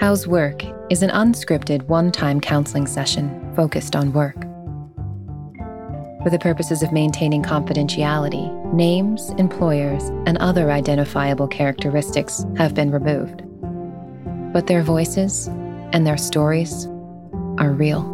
How's Work is an unscripted one time counseling session focused on work. For the purposes of maintaining confidentiality, names, employers, and other identifiable characteristics have been removed. But their voices and their stories are real.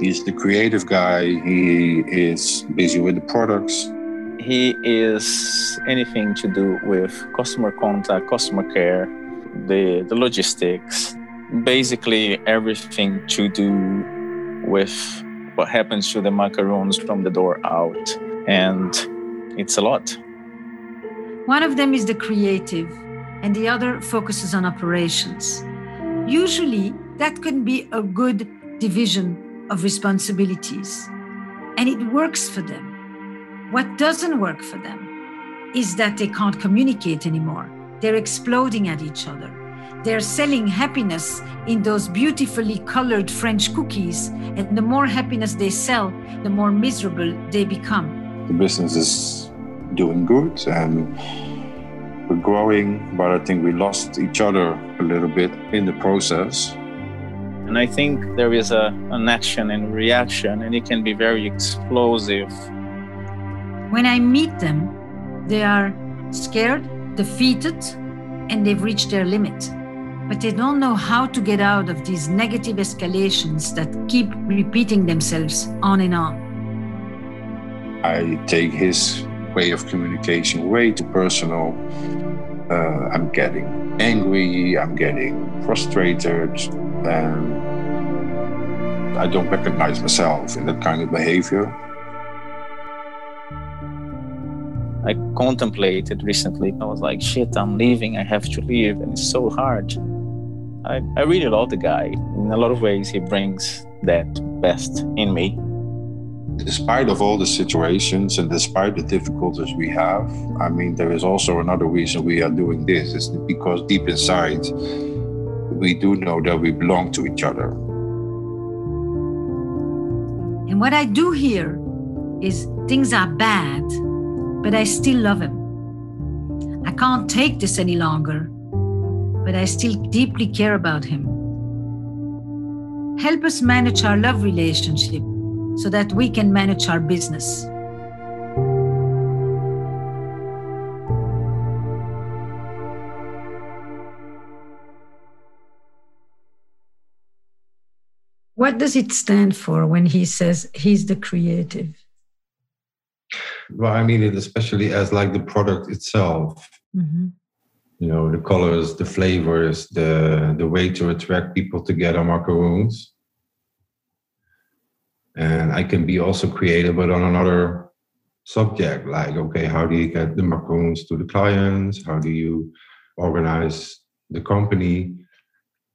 He's the creative guy. He is busy with the products. He is anything to do with customer contact, customer care, the, the logistics, basically everything to do with what happens to the macaroons from the door out. And it's a lot. One of them is the creative, and the other focuses on operations. Usually, that can be a good division of responsibilities, and it works for them. What doesn't work for them is that they can't communicate anymore. They're exploding at each other. They're selling happiness in those beautifully colored French cookies, and the more happiness they sell, the more miserable they become. The business is doing good and we're growing, but I think we lost each other a little bit in the process. And I think there is a, an action and reaction, and it can be very explosive. When I meet them, they are scared, defeated, and they've reached their limit. But they don't know how to get out of these negative escalations that keep repeating themselves on and on. I take his way of communication way too personal. Uh, I'm getting angry, I'm getting frustrated, and I don't recognize myself in that kind of behavior. I contemplated recently. I was like, shit, I'm leaving. I have to leave. And it's so hard. I, I really love the guy. In a lot of ways, he brings that best in me. Despite of all the situations and despite the difficulties we have, I mean, there is also another reason we are doing this. It's because deep inside, we do know that we belong to each other. And what I do here is things are bad, but I still love him. I can't take this any longer, but I still deeply care about him. Help us manage our love relationship so that we can manage our business. What does it stand for when he says he's the creative? Well, I mean it especially as like the product itself. Mm-hmm. You know, the colors, the flavors, the the way to attract people to get on macaroons. And I can be also creative, but on another subject, like okay, how do you get the macaroons to the clients? How do you organize the company?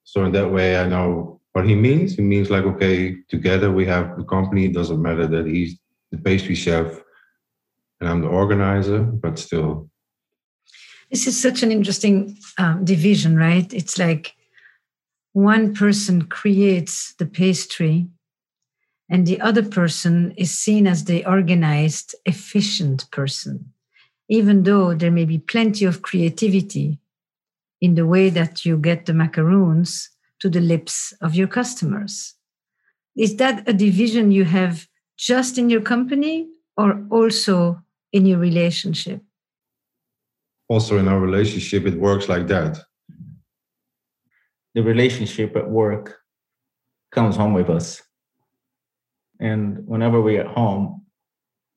So in that way, I know what he means. He means like, okay, together we have the company. It doesn't matter that he's the pastry chef and I'm the organizer, but still. This is such an interesting um, division, right? It's like one person creates the pastry and the other person is seen as the organized, efficient person, even though there may be plenty of creativity in the way that you get the macaroons to the lips of your customers. Is that a division you have just in your company or also in your relationship? Also, in our relationship, it works like that. The relationship at work comes home with us. And whenever we're at home,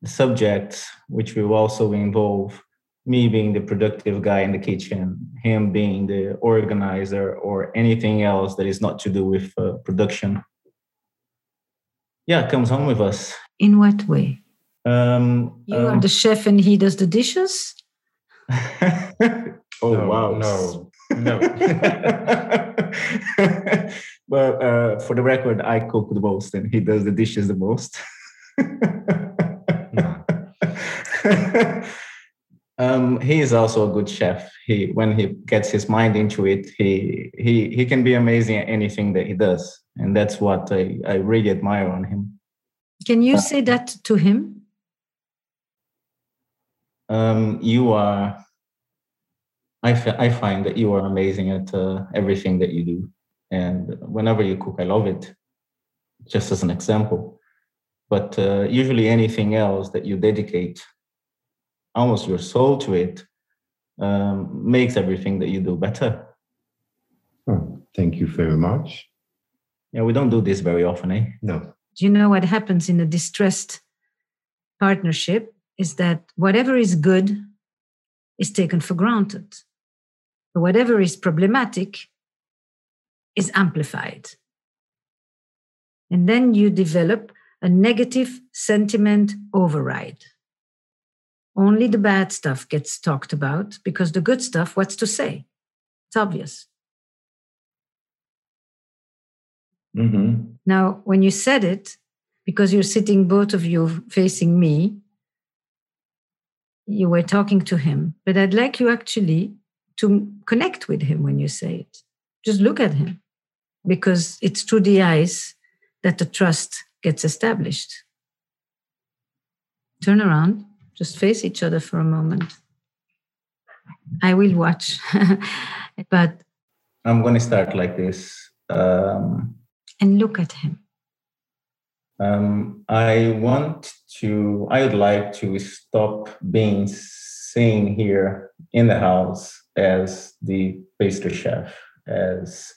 the subjects, which will also involve me being the productive guy in the kitchen, him being the organizer, or anything else that is not to do with uh, production, yeah, comes home with us. In what way? Um, You um, are the chef and he does the dishes? oh No, wow! no, no. but uh, for the record, I cook the most, and he does the dishes the most. um, he is also a good chef. He, when he gets his mind into it, he he he can be amazing at anything that he does, and that's what I I really admire on him. Can you say that to him? Um, you are. I, f- I find that you are amazing at uh, everything that you do. And whenever you cook, I love it, just as an example. But uh, usually, anything else that you dedicate almost your soul to it um, makes everything that you do better. Oh, thank you very much. Yeah, we don't do this very often, eh? No. Do you know what happens in a distressed partnership? Is that whatever is good is taken for granted. But whatever is problematic is amplified. And then you develop a negative sentiment override. Only the bad stuff gets talked about because the good stuff, what's to say? It's obvious. Mm-hmm. Now, when you said it, because you're sitting both of you facing me, you were talking to him, but I'd like you actually to connect with him when you say it. Just look at him because it's through the eyes that the trust gets established. Turn around, just face each other for a moment. I will watch, but I'm going to start like this. Um, and look at him. Um, I want to, I would like to stop being seen here in the house as the pastry chef, as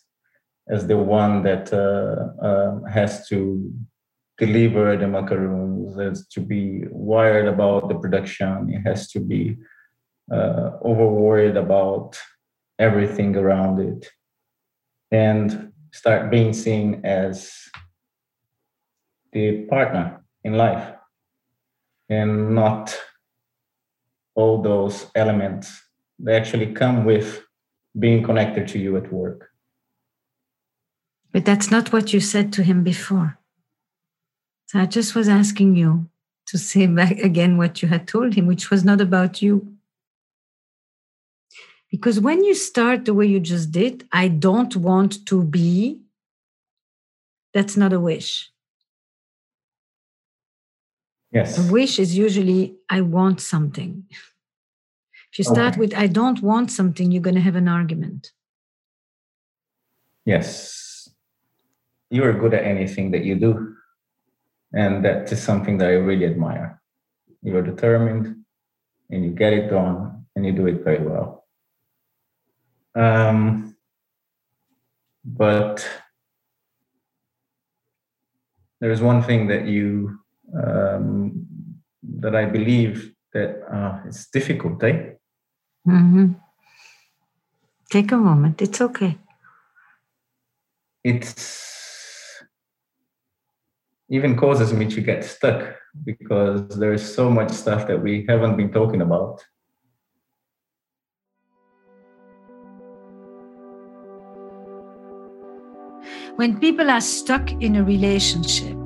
as the one that uh, uh, has to deliver the macaroons, has to be wired about the production, it has to be uh, over worried about everything around it, and start being seen as the partner in life and not all those elements that actually come with being connected to you at work. But that's not what you said to him before. So I just was asking you to say back again what you had told him, which was not about you. Because when you start the way you just did, I don't want to be, that's not a wish. Yes. A wish is usually, I want something. If you start Okay. with, I don't want something, you're going to have an argument. Yes. You are good at anything that you do. And that is something that I really admire. You're determined and you get it done and you do it very well. Um, but there's one thing that you um, that I believe that uh, it's difficult, eh? Mhm. Take a moment, it's okay. it's even causes me to get stuck because there's so much stuff that we haven't been talking about. when people are stuck in a relationship,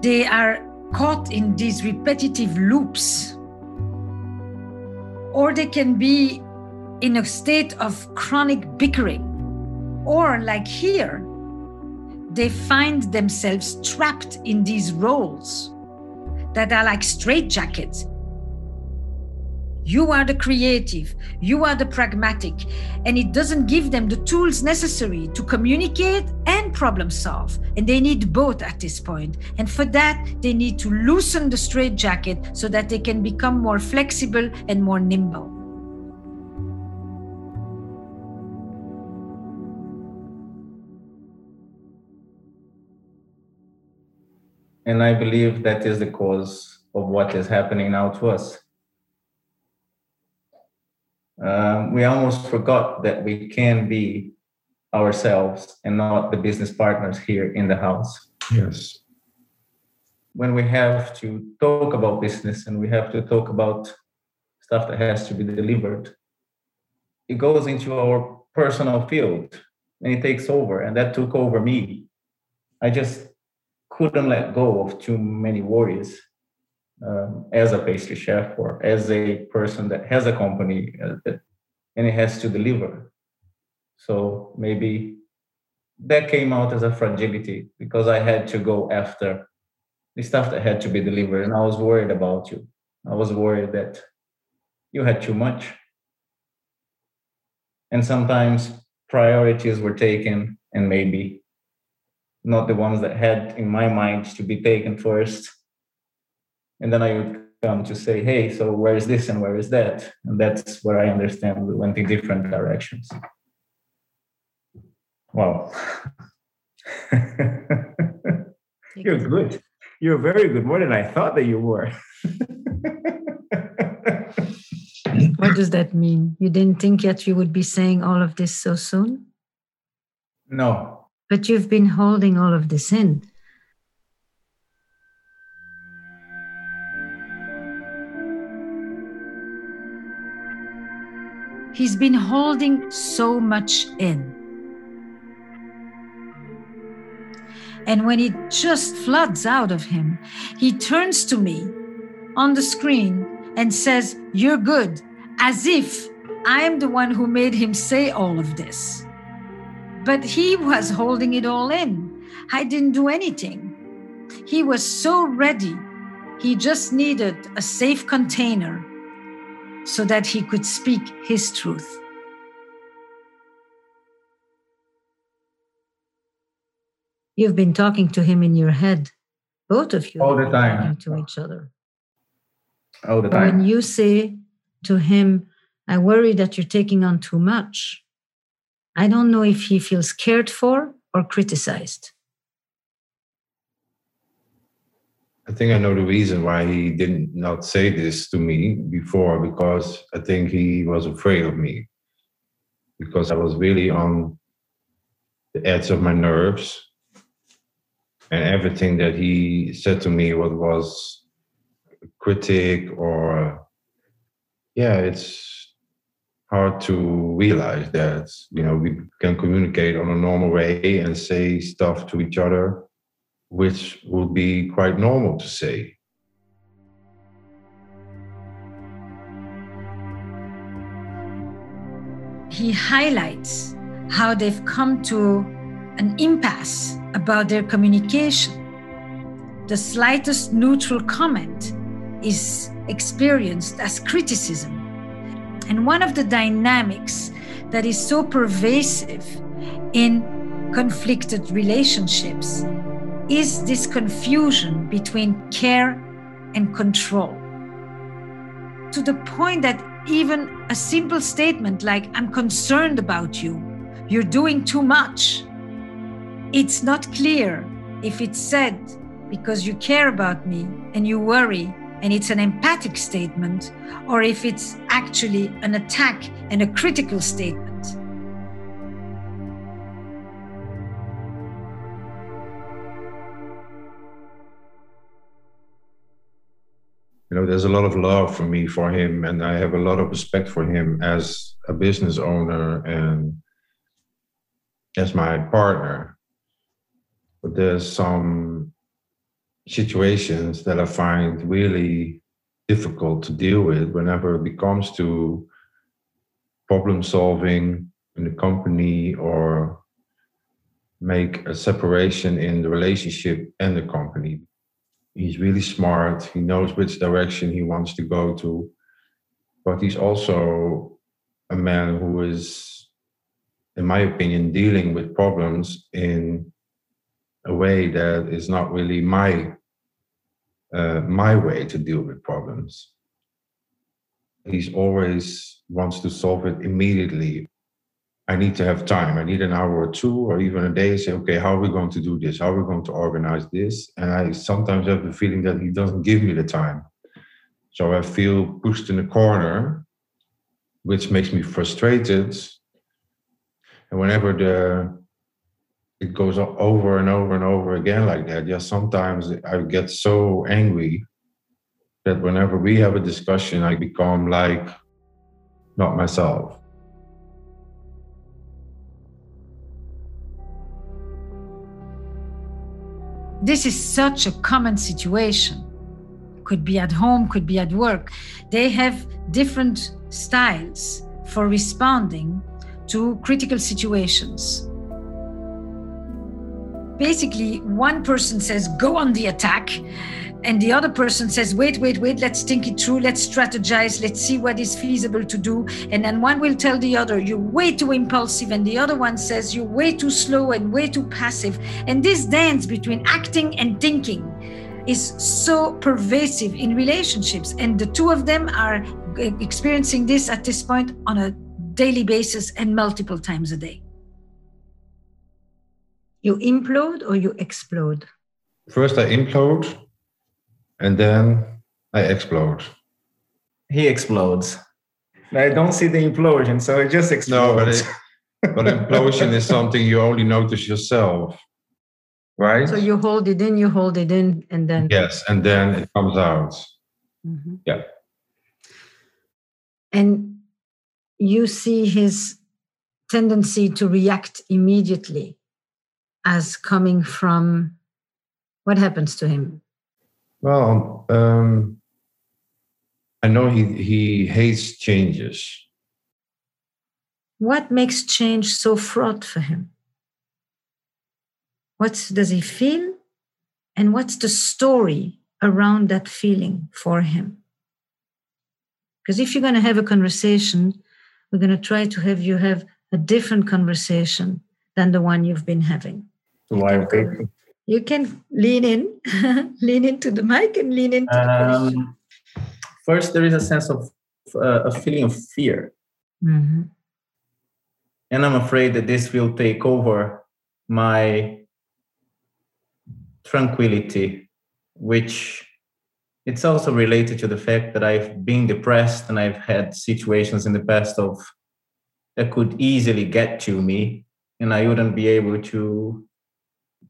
they are caught in these repetitive loops or they can be in a state of chronic bickering. Or, like here, they find themselves trapped in these roles that are like straitjackets you are the creative, you are the pragmatic, and it doesn't give them the tools necessary to communicate and problem solve. And they need both at this point. And for that, they need to loosen the straitjacket so that they can become more flexible and more nimble. And I believe that is the cause of what is happening now to us um, we almost forgot that we can be ourselves and not the business partners here in the house. Yes. When we have to talk about business and we have to talk about stuff that has to be delivered, it goes into our personal field and it takes over. And that took over me. I just couldn't let go of too many worries um, as a pastry chef or as a person that has a company uh, that, and it has to deliver. So maybe that came out as a fragility because I had to go after the stuff that had to be delivered, and I was worried about you. I was worried that you had too much. And sometimes priorities were taken, and maybe not the ones that had in my mind to be taken first and then I would come to say, hey, so where is this and where is that? And that's where I understand we went in different directions. Wow. You're good. You're very good, more than I thought that you were. what does that mean? You didn't think yet you would be saying all of this so soon? No. But you've been holding all of this in. He's been holding so much in. And when it just floods out of him, he turns to me on the screen and says, You're good, as if I am the one who made him say all of this. But he was holding it all in. I didn't do anything. He was so ready. He just needed a safe container so that he could speak his truth. You've been talking to him in your head, both of you all the time to each other. All the time. When you say to him, I worry that you're taking on too much, I don't know if he feels cared for or criticized. I think I know the reason why he didn't not say this to me before because I think he was afraid of me because I was really on the edge of my nerves and everything that he said to me what was critic or yeah it's hard to realize that you know we can communicate on a normal way and say stuff to each other which would be quite normal to say. He highlights how they've come to an impasse about their communication. The slightest neutral comment is experienced as criticism. And one of the dynamics that is so pervasive in conflicted relationships is this confusion between care and control. To the point that even a simple statement like, I'm concerned about you, you're doing too much, it's not clear if it's said because you care about me and you worry and it's an empathic statement, or if it's actually an attack and a critical statement. you know there's a lot of love for me for him and i have a lot of respect for him as a business owner and as my partner but there's some situations that i find really difficult to deal with whenever it comes to problem solving in the company or make a separation in the relationship and the company. He's really smart. He knows which direction he wants to go to. But he's also a man who is, in my opinion, dealing with problems in a way that is not really my uh, my way to deal with problems. He's always wants to solve it immediately I need to have time. I need an hour or two or even a day. Say, okay, how are we going to do this? How are we going to organize this? And I sometimes have the feeling that he doesn't give me the time. So I feel pushed in a corner, which makes me frustrated. And whenever the it goes over and over and over again like that, yeah, sometimes I get so angry that whenever we have a discussion, I become like not myself. this is such a common situation. Could be at home could be at work. They have different styles for responding to critical situations basically one person says go on the attack and the other person says wait wait wait let's think it through let's strategize let's see what is feasible to do. And then one will tell the other you're way too impulsive and the other one says you're way too slow and way too passive. And this dance between acting and thinking is so pervasive in relationships and the two of them are experiencing this at this point on a daily basis and multiple times a day you implode or you explode first i implode and then I explode. He explodes. I don't see the implosion, so it just explodes. No, but, it, but implosion is something you only notice yourself, right? So you hold it in, you hold it in, and then yes, and then it comes out. Mm-hmm. Yeah. And you see his tendency to react immediately as coming from what happens to him well, um, I know he, he hates changes. What makes change so fraught for him? What does he feel? And what's the story around that feeling for him? Because if you're going to have a conversation, we're going to try to have you have a different conversation than the one you've been having. Why? you can lean in, lean into the mic and lean into um, the question. First, there is a sense of uh, a feeling of fear. Mm-hmm. And I'm afraid that this will take over my tranquility, which it's also related to the fact that I've been depressed and I've had situations in the past of that could easily get to me and I wouldn't be able to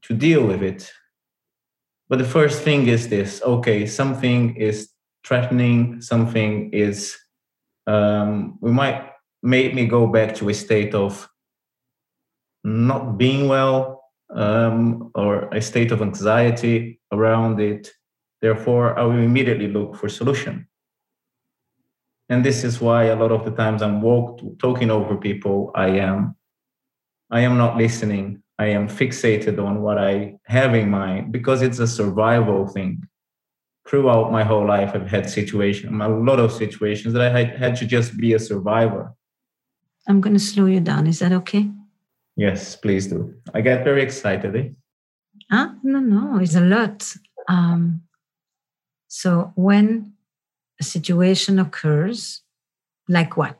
to deal with it. But the first thing is this okay, something is threatening, something is, um, we might make me go back to a state of not being well um, or a state of anxiety around it. Therefore, I will immediately look for solution. And this is why a lot of the times I'm walked, talking over people, I am, I am not listening. I am fixated on what I have in mind because it's a survival thing. Throughout my whole life, I've had situations, a lot of situations that I had, had to just be a survivor. I'm going to slow you down. Is that okay? Yes, please do. I get very excited. Eh? Ah, no, no, it's a lot. Um, so when a situation occurs, like what?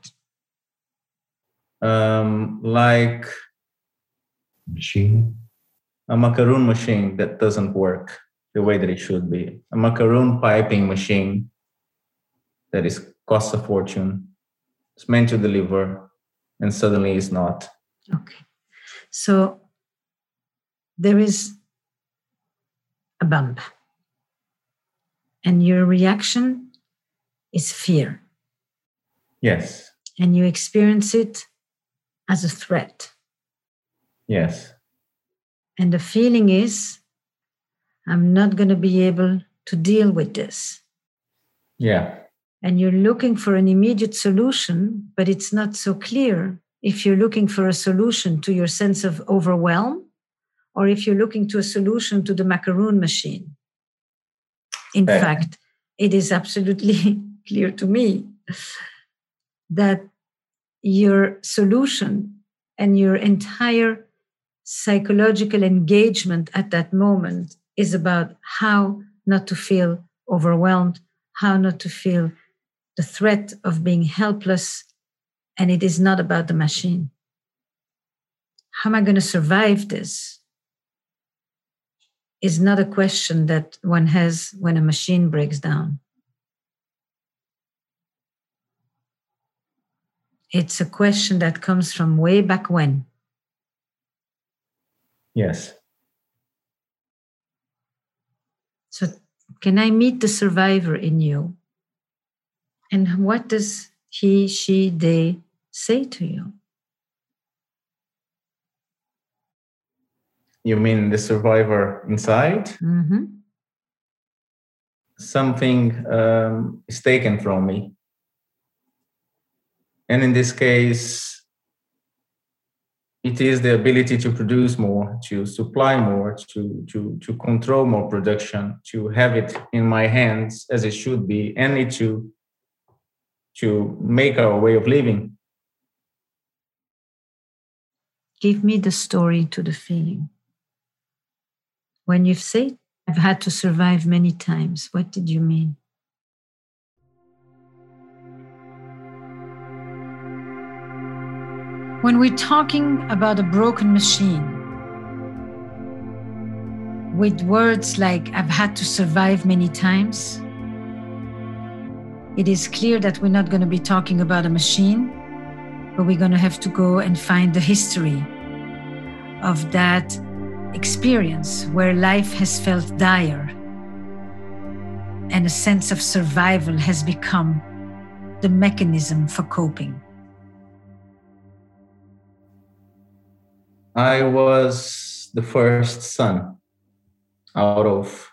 Um, like machine? A macaroon machine that doesn't work the way that it should be. A macaroon piping machine that is costs a fortune. It's meant to deliver and suddenly it's not. Okay. So there is a bump. And your reaction is fear. Yes. And you experience it as a threat. Yes. And the feeling is, I'm not going to be able to deal with this. Yeah. And you're looking for an immediate solution, but it's not so clear if you're looking for a solution to your sense of overwhelm or if you're looking to a solution to the macaroon machine. In fact, it is absolutely clear to me that your solution and your entire psychological engagement at that moment is about how not to feel overwhelmed, how not to feel the threat of being helpless. And it is not about the machine. How am I going to survive this? Is not a question that one has when a machine breaks down. It's a question that comes from way back when. Yes. So, can I meet the survivor in you? And what does he, she, they say to you? You mean the survivor inside? Mm-hmm. Something um, is taken from me. And in this case, it is the ability to produce more, to supply more, to, to, to control more production, to have it in my hands as it should be, and to, to make our way of living. Give me the story to the feeling. When you've said, I've had to survive many times, what did you mean? When we're talking about a broken machine, with words like, I've had to survive many times, it is clear that we're not going to be talking about a machine, but we're going to have to go and find the history of that experience where life has felt dire and a sense of survival has become the mechanism for coping. I was the first son out of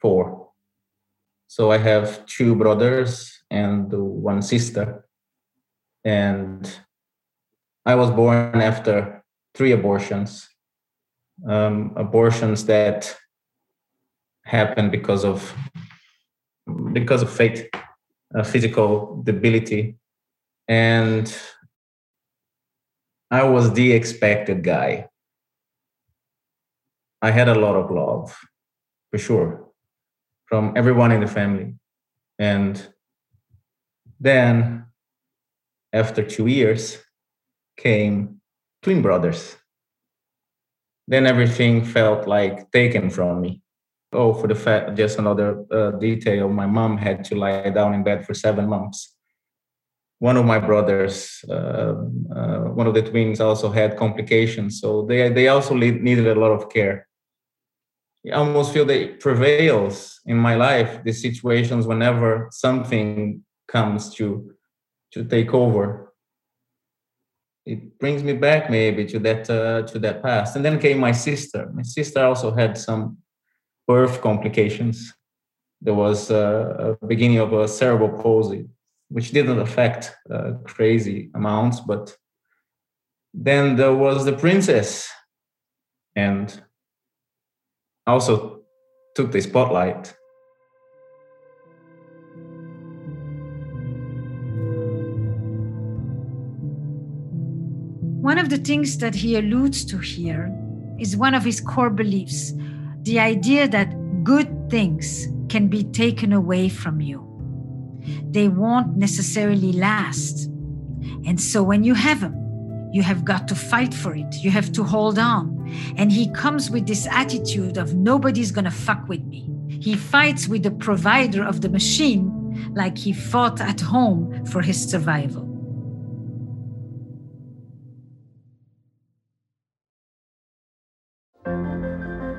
four. So I have two brothers and one sister. And I was born after three abortions. Um, abortions that happened because of because of fate, uh, physical debility, and I was the expected guy. I had a lot of love, for sure, from everyone in the family. And then, after two years, came twin brothers. Then everything felt like taken from me. Oh, for the fact, just another uh, detail my mom had to lie down in bed for seven months one of my brothers, uh, uh, one of the twins, also had complications. So they they also needed a lot of care. I almost feel that it prevails in my life these situations whenever something comes to to take over. It brings me back maybe to that uh, to that past. And then came my sister. My sister also had some birth complications. There was uh, a beginning of a cerebral palsy which didn't affect uh, crazy amounts. But then there was the princess, and also took the spotlight. One of the things that he alludes to here is one of his core beliefs the idea that good things can be taken away from you they won't necessarily last. And so when you have them, you have got to fight for it. You have to hold on. And he comes with this attitude of nobody's going to fuck with me. He fights with the provider of the machine like he fought at home for his survival.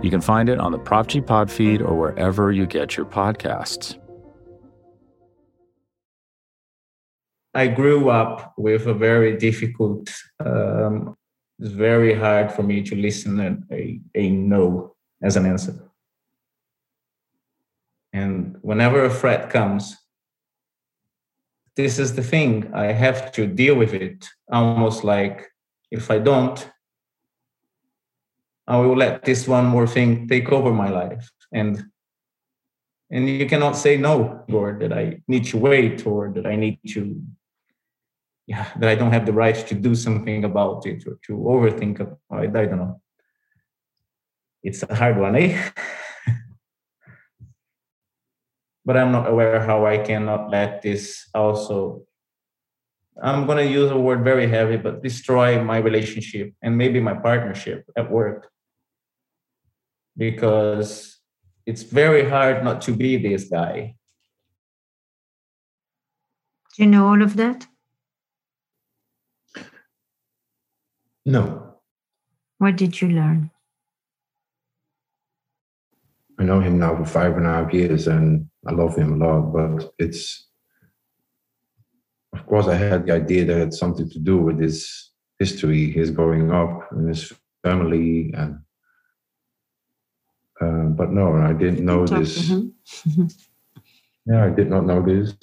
You can find it on the Prop G Pod feed or wherever you get your podcasts. I grew up with a very difficult, um, it's very hard for me to listen a, a no as an answer. And whenever a threat comes, this is the thing. I have to deal with it. Almost like if I don't, I will let this one more thing take over my life. And and you cannot say no, or that I need to wait, or that I need to yeah, that I don't have the right to do something about it or to overthink about it. I don't know. It's a hard one, eh? but I'm not aware how I cannot let this also. I'm going to use a word very heavy, but destroy my relationship and maybe my partnership at work. Because it's very hard not to be this guy. Do you know all of that? No. What did you learn? I know him now for five and a half years and I love him a lot, but it's, of course, I had the idea that it's something to do with his history, his growing up and his family. And, uh, but no, I didn't know this. yeah, I did not know this.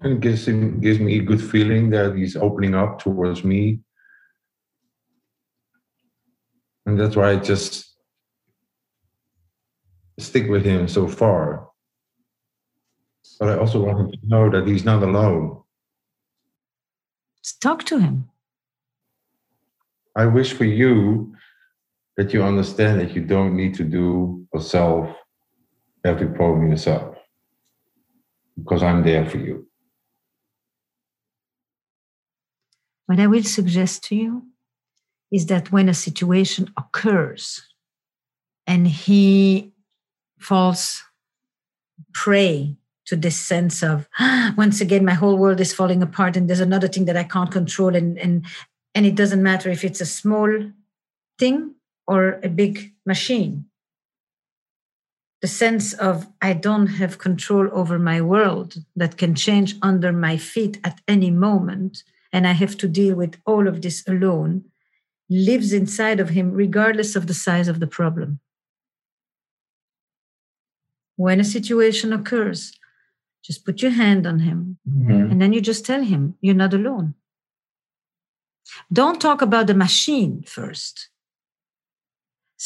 And it gives, him, gives me a good feeling that he's opening up towards me. And that's why I just stick with him so far. But I also want him to know that he's not alone. Let's talk to him. I wish for you that you understand that you don't need to do or solve every problem yourself because I'm there for you. What I will suggest to you is that when a situation occurs and he falls prey to this sense of once again my whole world is falling apart and there's another thing that i can't control and and and it doesn't matter if it's a small thing or a big machine the sense of i don't have control over my world that can change under my feet at any moment and i have to deal with all of this alone lives inside of him regardless of the size of the problem when a situation occurs, just put your hand on him mm-hmm. and then you just tell him you're not alone. Don't talk about the machine first.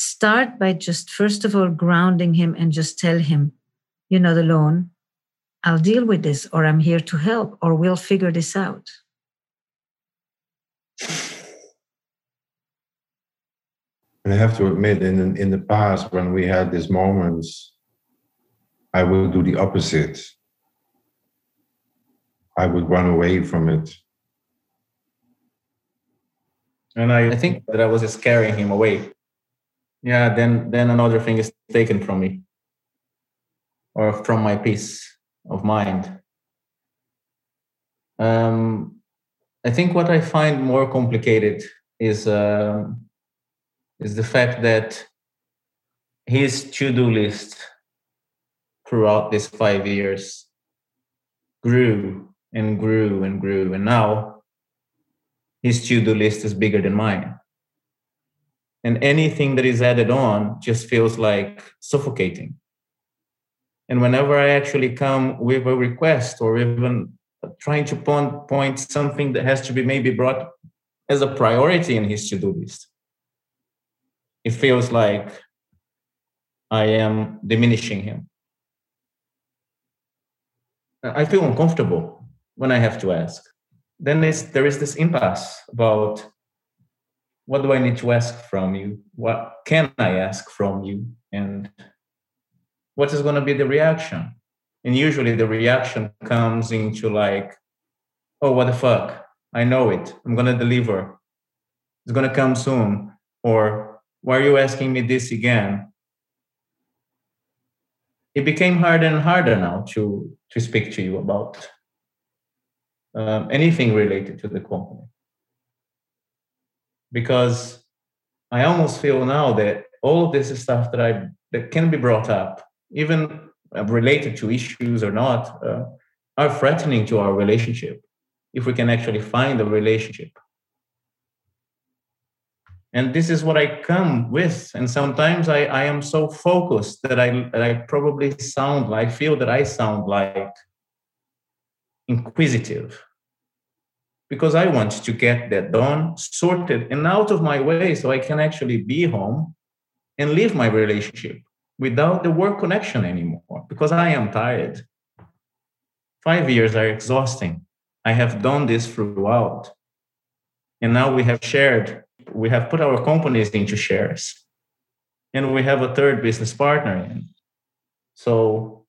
Start by just, first of all, grounding him and just tell him you're not alone. I'll deal with this, or I'm here to help, or we'll figure this out. And I have to admit, in in the past, when we had these moments I would do the opposite. I would run away from it. And I think that I was scaring him away. Yeah, then then another thing is taken from me. Or from my peace of mind. Um, I think what I find more complicated is uh, is the fact that his to-do list throughout these five years grew and grew and grew. And now his to do list is bigger than mine. And anything that is added on just feels like suffocating. And whenever I actually come with a request or even trying to point, something that has to be maybe brought as a priority in his to do list, it feels like I am diminishing him. I feel uncomfortable when I have to ask. Then there is this impasse about what do I need to ask from you? What can I ask from you? And what is going to be the reaction? And usually the reaction comes into like, oh, what the fuck? I know it. I'm going to deliver. It's going to come soon. Or why are you asking me this again? it became harder and harder now to to speak to you about um, anything related to the company because I almost feel now that all of this stuff that I that can be brought up, even uh, related to issues or not, uh, are threatening to our relationship. If we can actually find a relationship, and this is what I come with, and sometimes I, I am so focused that I that I probably sound like feel that I sound like inquisitive because I want to get that done, sorted, and out of my way so I can actually be home and live my relationship without the work connection anymore because I am tired. Five years are exhausting. I have done this throughout. And now we have shared, we have put our companies into shares, and we have a third business partner in. So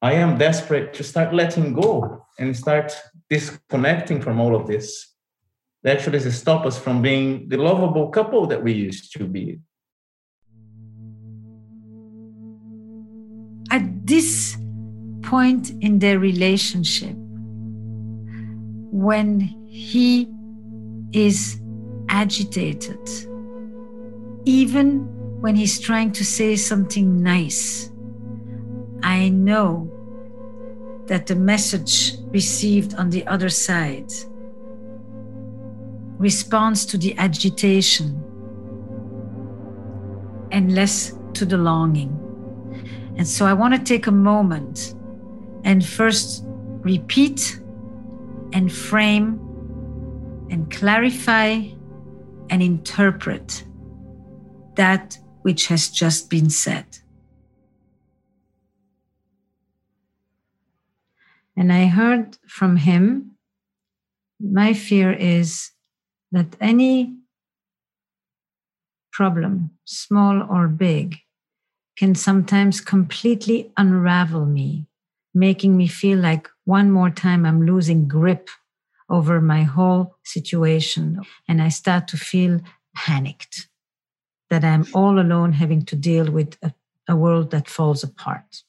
I am desperate to start letting go and start disconnecting from all of this. That actually stop us from being the lovable couple that we used to be. At this point in their relationship, when he is agitated, even when he's trying to say something nice, I know that the message received on the other side responds to the agitation and less to the longing. And so I want to take a moment and first repeat and frame and clarify and interpret that which has just been said. And I heard from him my fear is that any problem, small or big, can sometimes completely unravel me, making me feel like one more time I'm losing grip over my whole situation. And I start to feel panicked that I'm all alone having to deal with a, a world that falls apart.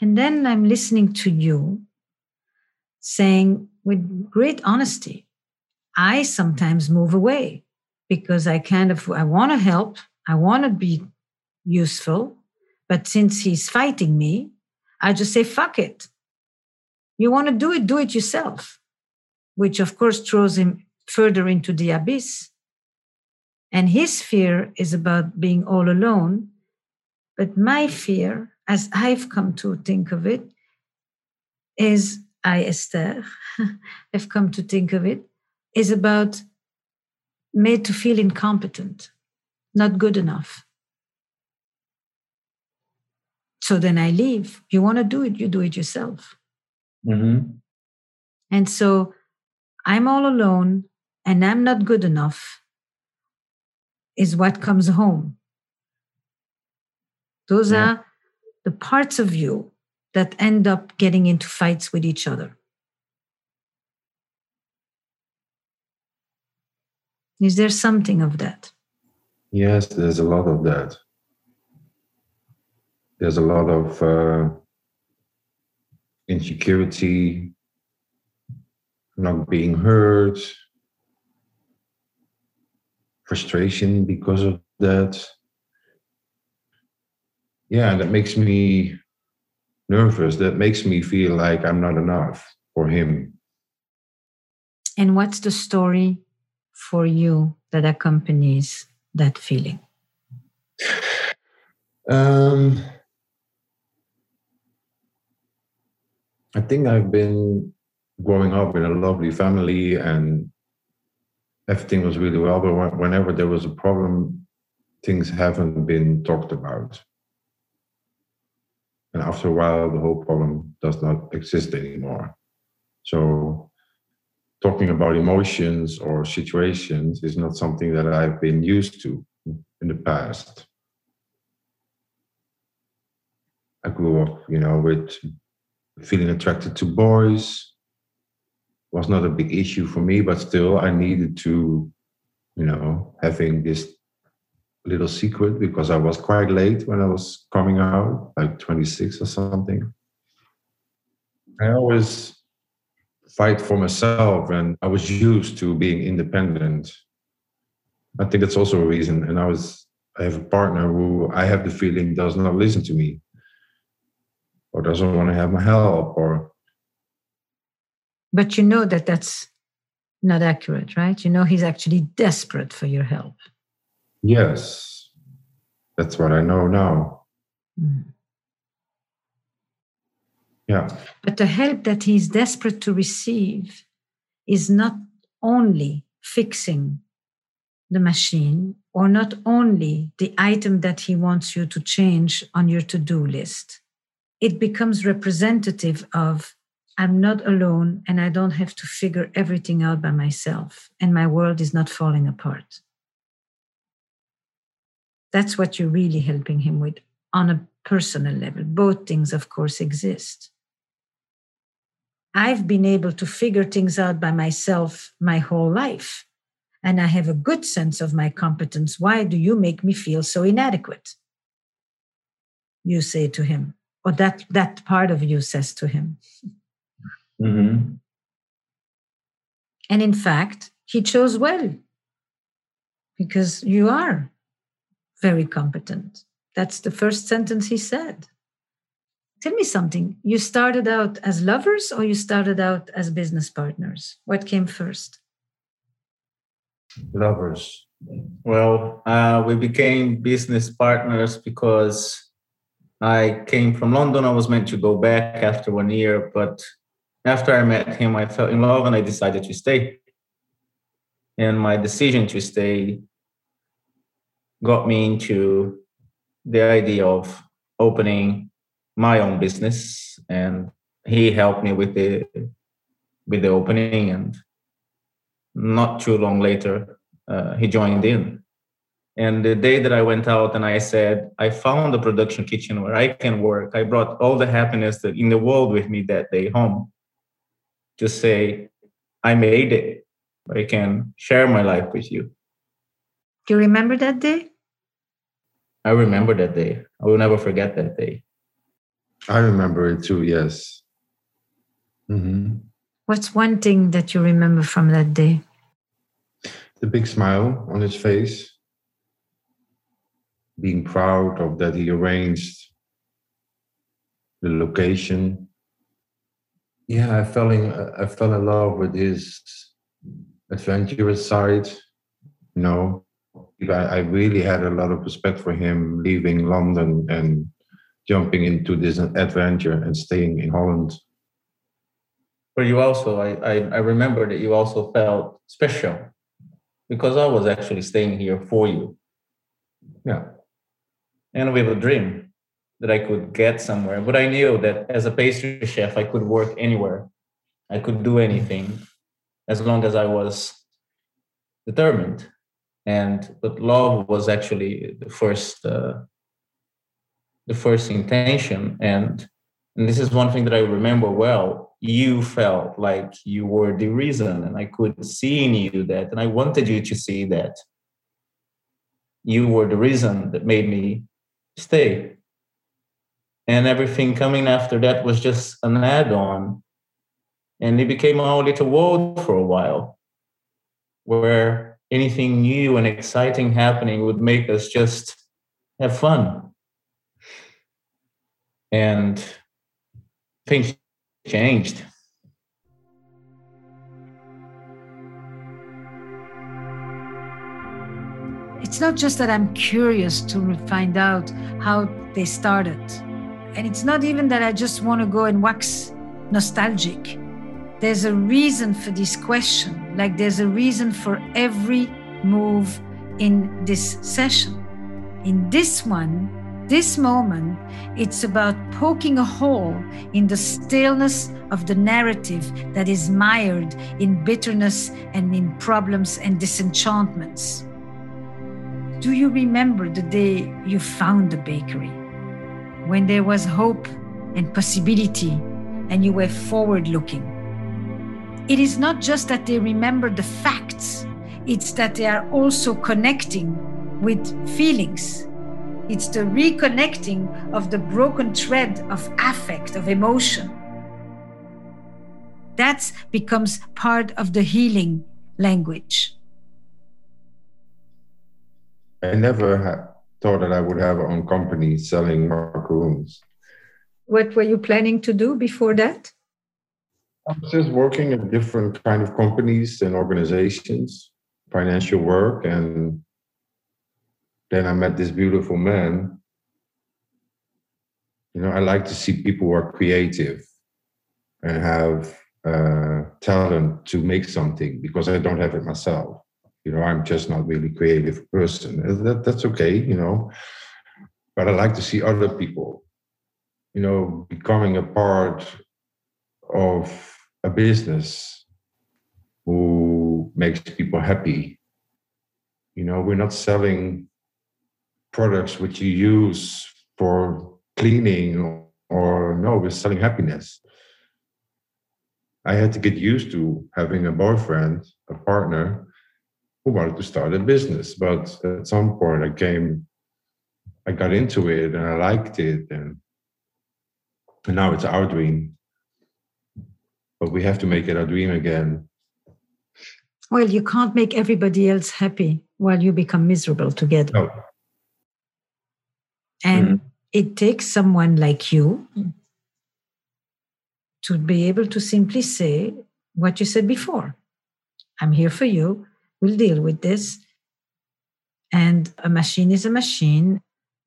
And then I'm listening to you saying with great honesty, I sometimes move away because I kind of I want to help, I want to be useful, but since he's fighting me, I just say fuck it. You want to do it, do it yourself, which of course throws him further into the abyss. And his fear is about being all alone. But my fear as I've come to think of it, is I, Esther, have come to think of it, is about made to feel incompetent, not good enough. So then I leave. You want to do it, you do it yourself. Mm-hmm. And so I'm all alone and I'm not good enough, is what comes home. Those yeah. are the parts of you that end up getting into fights with each other. Is there something of that? Yes, there's a lot of that. There's a lot of uh, insecurity, not being heard, frustration because of that yeah, that makes me nervous. That makes me feel like I'm not enough for him. And what's the story for you that accompanies that feeling? Um, I think I've been growing up in a lovely family and everything was really well, but whenever there was a problem, things haven't been talked about. And after a while, the whole problem does not exist anymore. So, talking about emotions or situations is not something that I've been used to in the past. I grew up, you know, with feeling attracted to boys was not a big issue for me, but still I needed to, you know, having this little secret because I was quite late when I was coming out, like 26 or something. I always fight for myself and I was used to being independent. I think that's also a reason. And I was, I have a partner who I have the feeling does not listen to me or doesn't want to have my help or. But you know that that's not accurate, right? You know he's actually desperate for your help. Yes, that's what I know now. Mm. Yeah. But the help that he's desperate to receive is not only fixing the machine or not only the item that he wants you to change on your to do list. It becomes representative of I'm not alone and I don't have to figure everything out by myself, and my world is not falling apart. That's what you're really helping him with on a personal level. Both things, of course, exist. I've been able to figure things out by myself my whole life, and I have a good sense of my competence. Why do you make me feel so inadequate? You say to him, or that, that part of you says to him. Mm-hmm. And in fact, he chose well because you are very competent. That's the first sentence he said. Tell me something. You started out as lovers or you started out as business partners? What came first? Lovers. Well, uh, we became business partners because I came from London. I was meant to go back after one year, but after I met him, I fell in love and I decided to stay. And my decision to stay got me into the idea of opening my own business and he helped me with the with the opening and not too long later uh, he joined in and the day that i went out and i said i found a production kitchen where i can work i brought all the happiness that in the world with me that day home to say, I made it. I can share my life with you. Do you remember that day? I remember that day. I will never forget that day. I remember it too, yes. Mm-hmm. What's one thing that you remember from that day? The big smile on his face, being proud of that he arranged the location yeah, I fell in I fell in love with his adventurous side. You know, I, I really had a lot of respect for him leaving London and jumping into this adventure and staying in Holland. But you also, I, I, I remember that you also felt special because I was actually staying here for you. Yeah. And we have a dream that I could get somewhere. But I knew that as a pastry chef, I could work anywhere. I could do anything as long as I was determined. And but love was actually the first uh, the first intention. And and this is one thing that I remember well. You felt like you were the reason, and I could see in you that, and I wanted you to see that you were the reason that made me stay and everything coming after that was just an add-on and it became our little world for a while where anything new and exciting happening would make us just have fun. And things changed. It's not just that i'm curious to find out how they started. And it's not even that I just want to go and wax nostalgic. There's a reason for this question, like there's a reason for every move in this session. In this one, this moment, it's about poking a hole in the staleness of the narrative that is mired in bitterness and in problems and disenchantments. Do you remember the day you found the bakery? when there was hope and possibility and you were forward looking. It is not just that they remember the facts, it's that they are also connecting with feelings. It's the reconnecting of the broken thread of affect, of emotion. That becomes part of the healing language. I never thought that I would have a own company selling macaroons. What were you planning to do before that? I was just working at different kind of companies and organizations, financial work, and then I met this beautiful man. You know, I like to see people who are creative and have uh, talent to make something because I don't have it myself. You know, I'm just not really creative person. That, that's okay, you know. But I like to see other people, you know, becoming a part of a business who makes people happy. You know, we're not selling products which you use for cleaning or, or no, we're selling happiness. I had to get used to having a boyfriend, a partner who wanted to start a business. But at some point, I came, I got into it and I liked it. And, and now it's our dream. But we have to make it our dream again. Well, you can't make everybody else happy while you become miserable together. No. And mm-hmm. it takes someone like you to be able to simply say what you said before I'm here for you. We'll deal with this. And a machine is a machine,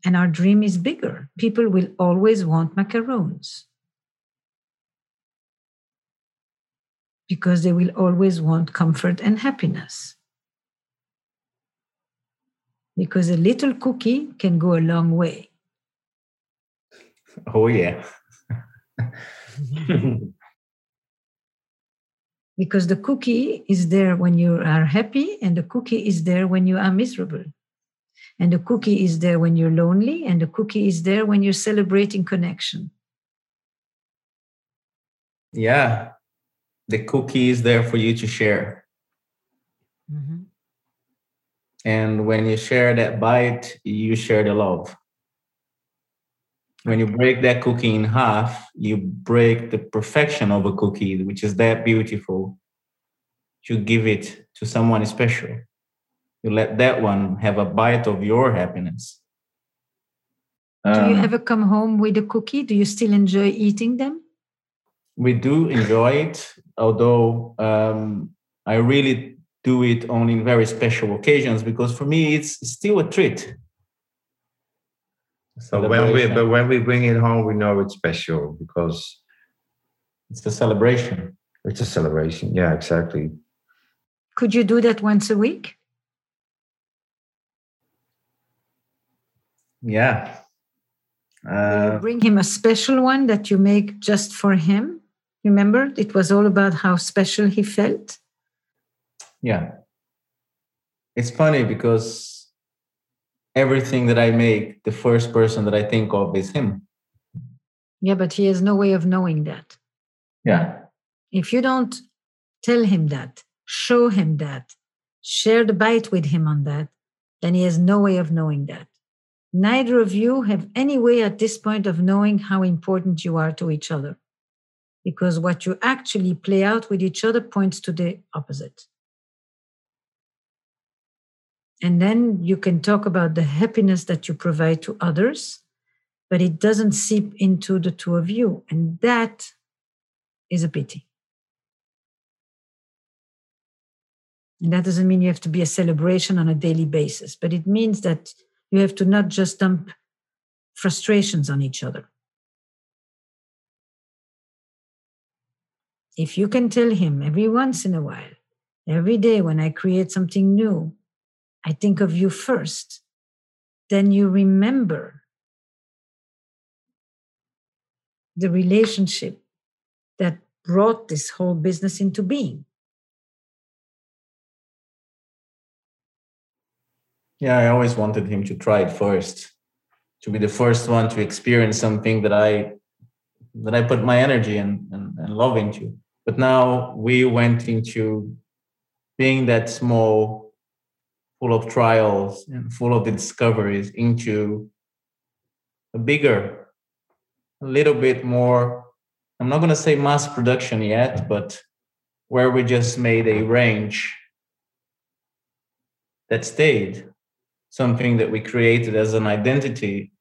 and our dream is bigger. People will always want macaroons because they will always want comfort and happiness. Because a little cookie can go a long way. Oh, yeah. because the cookie is there when you are happy, and the cookie is there when you are miserable. And the cookie is there when you're lonely, and the cookie is there when you're celebrating connection. Yeah, the cookie is there for you to share. Mm-hmm. And when you share that bite, you share the love when you break that cookie in half, you break the perfection of a cookie, which is that beautiful. You give it to someone special. You let that one have a bite of your happiness. Do you um, ever come home with a cookie? Do you still enjoy eating them? We do enjoy it, although um, I really do it only in very special occasions because for me it's still a treat so when we but when we bring it home, we know it's special because it's a celebration. It's a celebration. Yeah, exactly. Could you do that once a week? Yeah. Uh, bring him a special one that you make just for him. Remember, it was all about how special he felt. Yeah. It's funny because everything that I make, the first person that I think of is him. Yeah, but he has no way of knowing that. Yeah. If you don't tell him that, show him that, share the bite with him on that, then he has no way of knowing that. Neither of you have any way at this point of knowing how important you are to each other. Because what you actually play out with each other points to the opposite. And then you can talk about the happiness that you provide to others, but it doesn't seep into the two of you. And that is a pity. And that doesn't mean you have to be a celebration on a daily basis, but it means that you have to not just dump frustrations on each other. If you can tell him every once in a while, every day when I create something new, I think of you first, then you remember the relationship that brought this whole business into being. Yeah, I always wanted him to try it first, to be the first one to experience something that I that I put my energy and, and, and love into. But now we went into being that small full of trials and full of the discoveries into a bigger, a little bit more, I'm not going to say mass production yet, but where we just made a range that stayed, something that we created as an identity.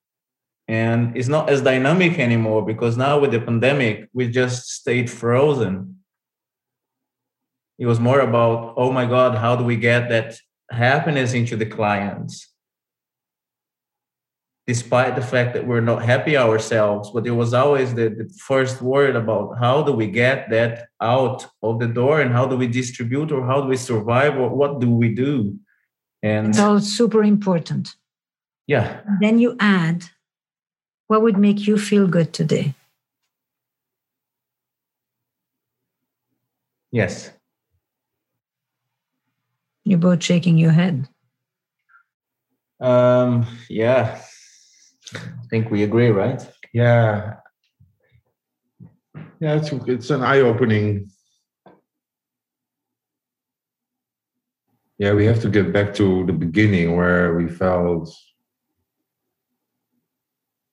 And it's not as dynamic anymore because now with the pandemic we just stayed frozen it was more about oh my god how do we get that happiness into the clients despite the fact that we're not happy ourselves but it was always the, the first word about how do we get that out of the door and how do we distribute or how do we survive or what do we do and it's all super important yeah then you add what would make you feel good today? Yes. You're both shaking your head. Um, yeah. I think we agree, right? Yeah. Yeah, it's, it's an eye opening. Yeah, we have to get back to the beginning where we felt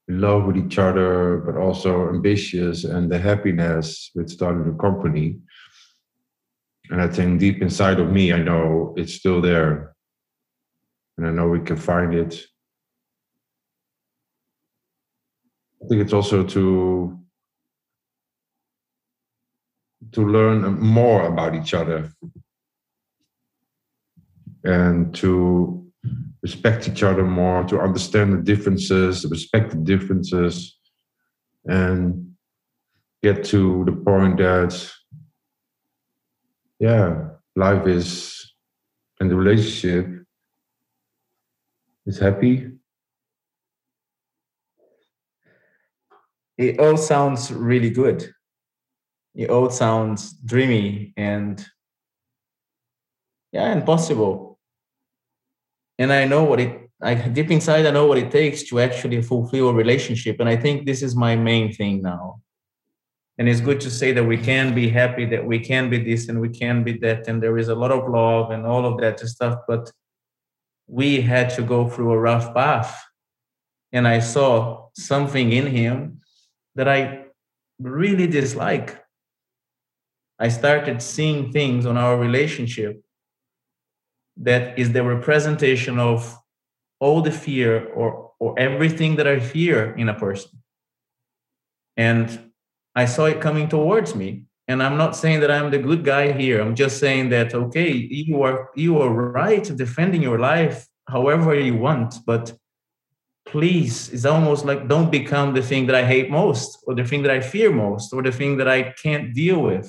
in love with each other, but also ambitious and the happiness with starting a company. And I think deep inside of me, I know it's still there. And I know we can find it. I think it's also to to learn more about each other and to respect each other more, to understand the differences, respect the differences, and get to the point that, yeah, life is, and the relationship is happy. It all sounds really good. It all sounds dreamy and yeah, and possible and I know what it I deep inside I know what it takes to actually fulfill a relationship. And I think this is my main thing now. And it's good to say that we can be happy, that we can be this and we can be that, and there is a lot of love and all of that stuff. But we had to go through a rough path. And I saw something in him that I really dislike. I started seeing things on our relationship that is the representation of all the fear or or everything that I fear in a person. And I saw it coming towards me. And I'm not saying that I'm the good guy here. I'm just saying that okay, you are you are right defending your life however you want, but please, it's almost like don't become the thing that I hate most, or the thing that I fear most, or the thing that I can't deal with.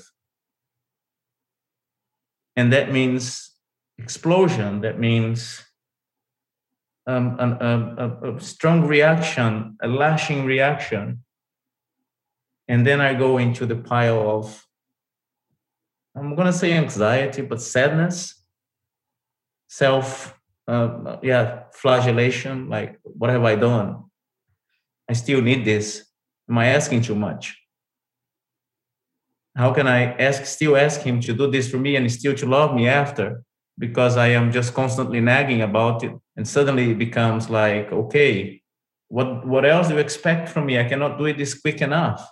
And that means explosion, that means um, an, a, a, strong reaction, a lashing reaction. And then I go into the pile of, I'm to say anxiety, but sadness, self, uh, yeah, flagellation. Like, what have I done? I still need this. Am I asking too much? How can I ask, still ask him to do this for me and still to love me after? because I am just constantly nagging about it. And suddenly it becomes like, okay, what, what else do you expect from me? I cannot do it this quick enough.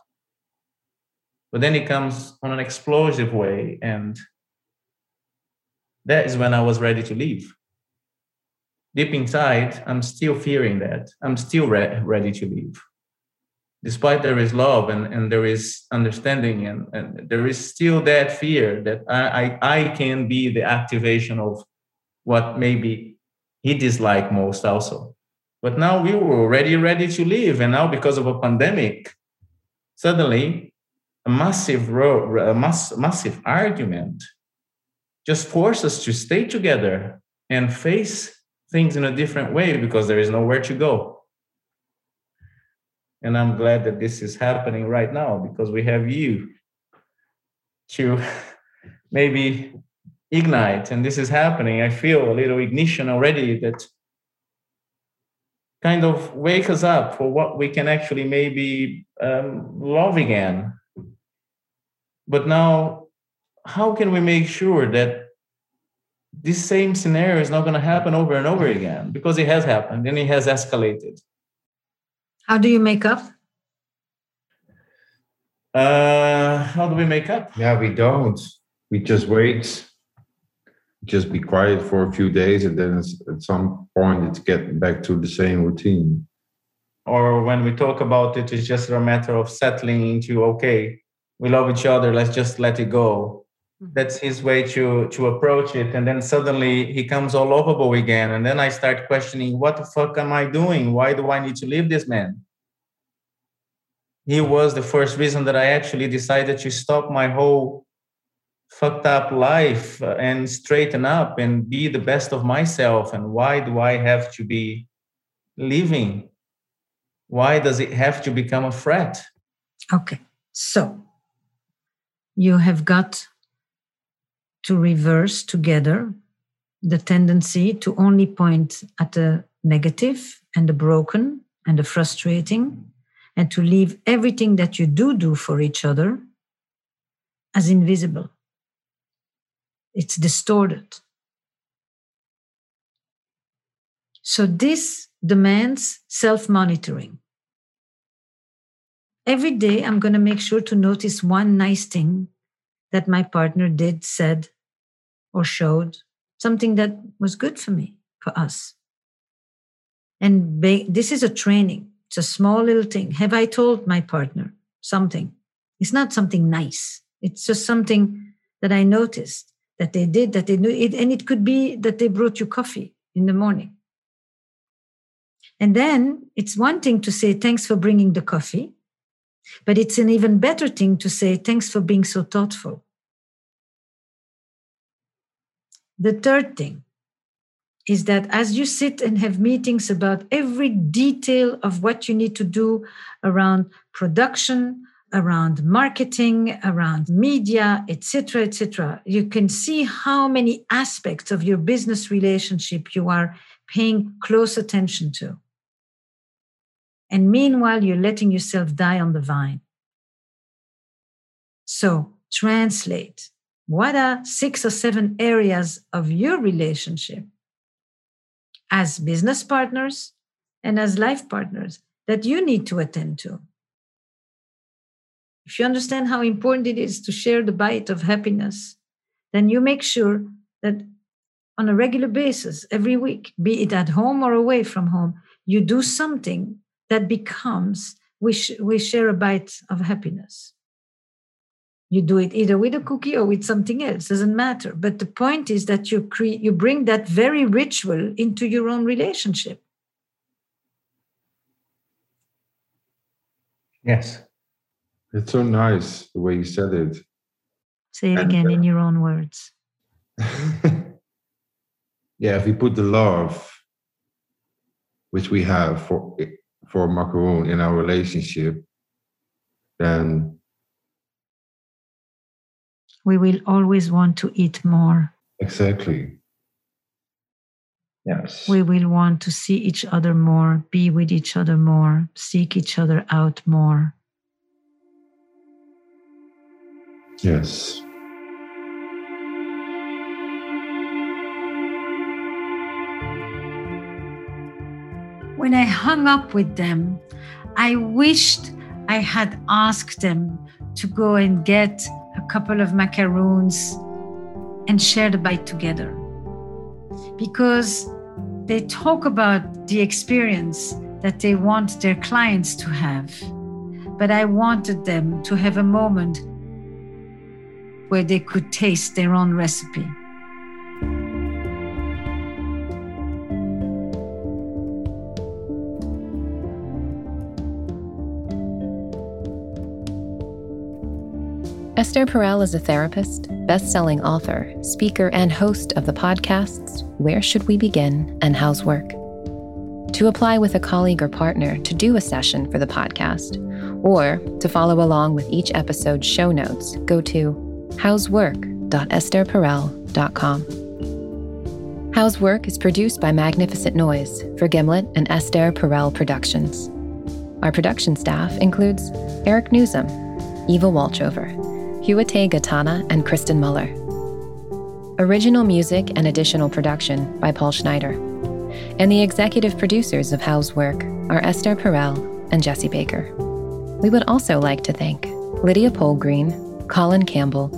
But then it comes on an explosive way. And that is when I was ready to leave. Deep inside, I'm still fearing that. I'm still re- ready to leave despite there is love and, and there is understanding and, and there is still that fear that I, I, I can be the activation of what maybe he disliked most also. But now we were already ready to leave. And now because of a pandemic, suddenly a massive a mass, massive argument just forced us to stay together and face things in a different way because there is nowhere to go and I'm glad that this is happening right now because we have you to maybe ignite. And this is happening. I feel a little ignition already that kind of wake us up for what we can actually maybe um, love again. But now, how can we make sure that this same scenario is not going to happen over and over again because it has happened and it has escalated. How do you make up? Uh, how do we make up? Yeah, we don't. We just wait. Just be quiet for a few days, and then at some point it's get back to the same routine. Or when we talk about it, it's just a matter of settling into okay, we love each other. Let's just let it go. Mm-hmm. That's his way to to approach it, and then suddenly he comes all lovable again, and then I start questioning, what the fuck am I doing? Why do I need to leave this man? he was the first reason that I actually decided to stop my whole fucked up life uh, and straighten up and be the best of myself. And why do I have to be living? Why does it have to become a threat? Okay, so you have got to reverse together the tendency to only point at the negative and the broken and the frustrating and to leave everything that you do do for each other as invisible. It's distorted. So, this demands self monitoring. Every day, I'm going to make sure to notice one nice thing that my partner did, said, or showed, something that was good for me, for us. And ba- this is a training. It's a small little thing. Have I told my partner something? It's not something nice. It's just something that I noticed that they did, that they knew it, and it could be that they brought you coffee in the morning. And then it's one thing to say, thanks for bringing the coffee, but it's an even better thing to say, thanks for being so thoughtful. The third thing is that as you sit and have meetings about every detail of what you need to do around production around marketing around media etc etc you can see how many aspects of your business relationship you are paying close attention to and meanwhile you're letting yourself die on the vine so translate what are six or seven areas of your relationship as business partners and as life partners that you need to attend to. If you understand how important it is to share the bite of happiness, then you make sure that on a regular basis, every week, be it at home or away from home, you do something that becomes we, sh- we share a bite of happiness. You do it either with a cookie or with something else, doesn't matter. But the point is that you create you bring that very ritual into your own relationship. Yes. It's so nice the way you said it. Say it and, again uh, in your own words. yeah, if we put the love which we have for for macaroon in our relationship, then we will always want to eat more. Exactly. Yes. We will want to see each other more, be with each other more, seek each other out more. Yes. When I hung up with them, I wished I had asked them to go and get a couple of macaroons and share the bite together. Because they talk about the experience that they want their clients to have. But I wanted them to have a moment where they could taste their own recipe. Esther Perel is a therapist, best selling author, speaker, and host of the podcasts Where Should We Begin and How's Work. To apply with a colleague or partner to do a session for the podcast, or to follow along with each episode's show notes, go to howswork.estherperel.com. How's Work is produced by Magnificent Noise for Gimlet and Esther Perel Productions. Our production staff includes Eric Nuzum, Eva Walchover, Hiwote Getaneh, and Kristen Muller. Original music and additional production by Paul Schneider. And the executive producers of How's Work are Esther Perel and Jesse Baker. We would also like to thank Lydia Polgreen, Colin Campbell,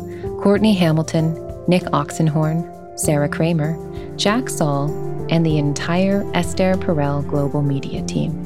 Courtney Hamilton, Nick Oxenhorn, Sarah Kramer, Jack Saul, and the entire Esther Perel Global Media team.